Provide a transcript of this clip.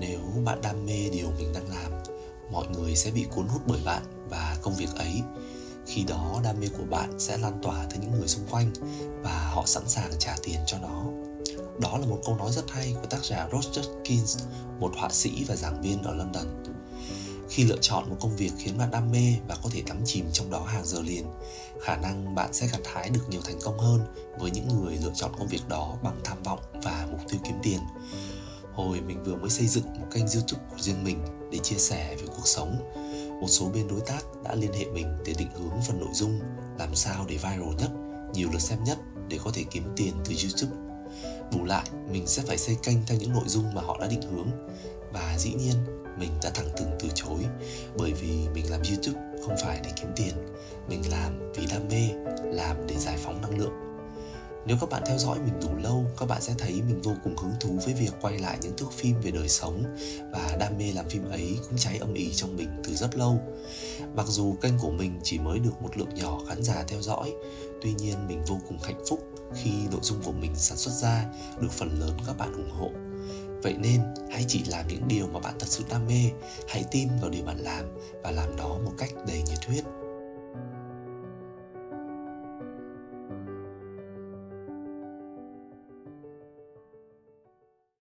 nếu bạn đam mê điều mình đang làm mọi người sẽ bị cuốn hút bởi bạn và công việc ấy khi đó đam mê của bạn sẽ lan tỏa tới những người xung quanh và họ sẵn sàng trả tiền cho nó đó là một câu nói rất hay của tác giả Roger Kins, một họa sĩ và giảng viên ở London. Khi lựa chọn một công việc khiến bạn đam mê và có thể đắm chìm trong đó hàng giờ liền, khả năng bạn sẽ gặt hái được nhiều thành công hơn với những người lựa chọn công việc đó bằng tham vọng và mục tiêu kiếm tiền. Hồi mình vừa mới xây dựng một kênh YouTube của riêng mình để chia sẻ về cuộc sống, một số bên đối tác đã liên hệ mình để định hướng phần nội dung làm sao để viral nhất, nhiều lượt xem nhất để có thể kiếm tiền từ YouTube. Bù lại, mình sẽ phải xây kênh theo những nội dung mà họ đã định hướng và dĩ nhiên mình đã thẳng thừng từ chối bởi vì mình làm youtube không phải để kiếm tiền mình làm vì đam mê làm để giải phóng năng lượng nếu các bạn theo dõi mình đủ lâu các bạn sẽ thấy mình vô cùng hứng thú với việc quay lại những thước phim về đời sống và đam mê làm phim ấy cũng cháy âm ỉ trong mình từ rất lâu mặc dù kênh của mình chỉ mới được một lượng nhỏ khán giả theo dõi tuy nhiên mình vô cùng hạnh phúc khi nội dung của mình sản xuất ra được phần lớn các bạn ủng hộ Vậy nên hãy chỉ làm những điều mà bạn thật sự đam mê, hãy tin vào điều bạn làm và làm đó một cách đầy nhiệt huyết.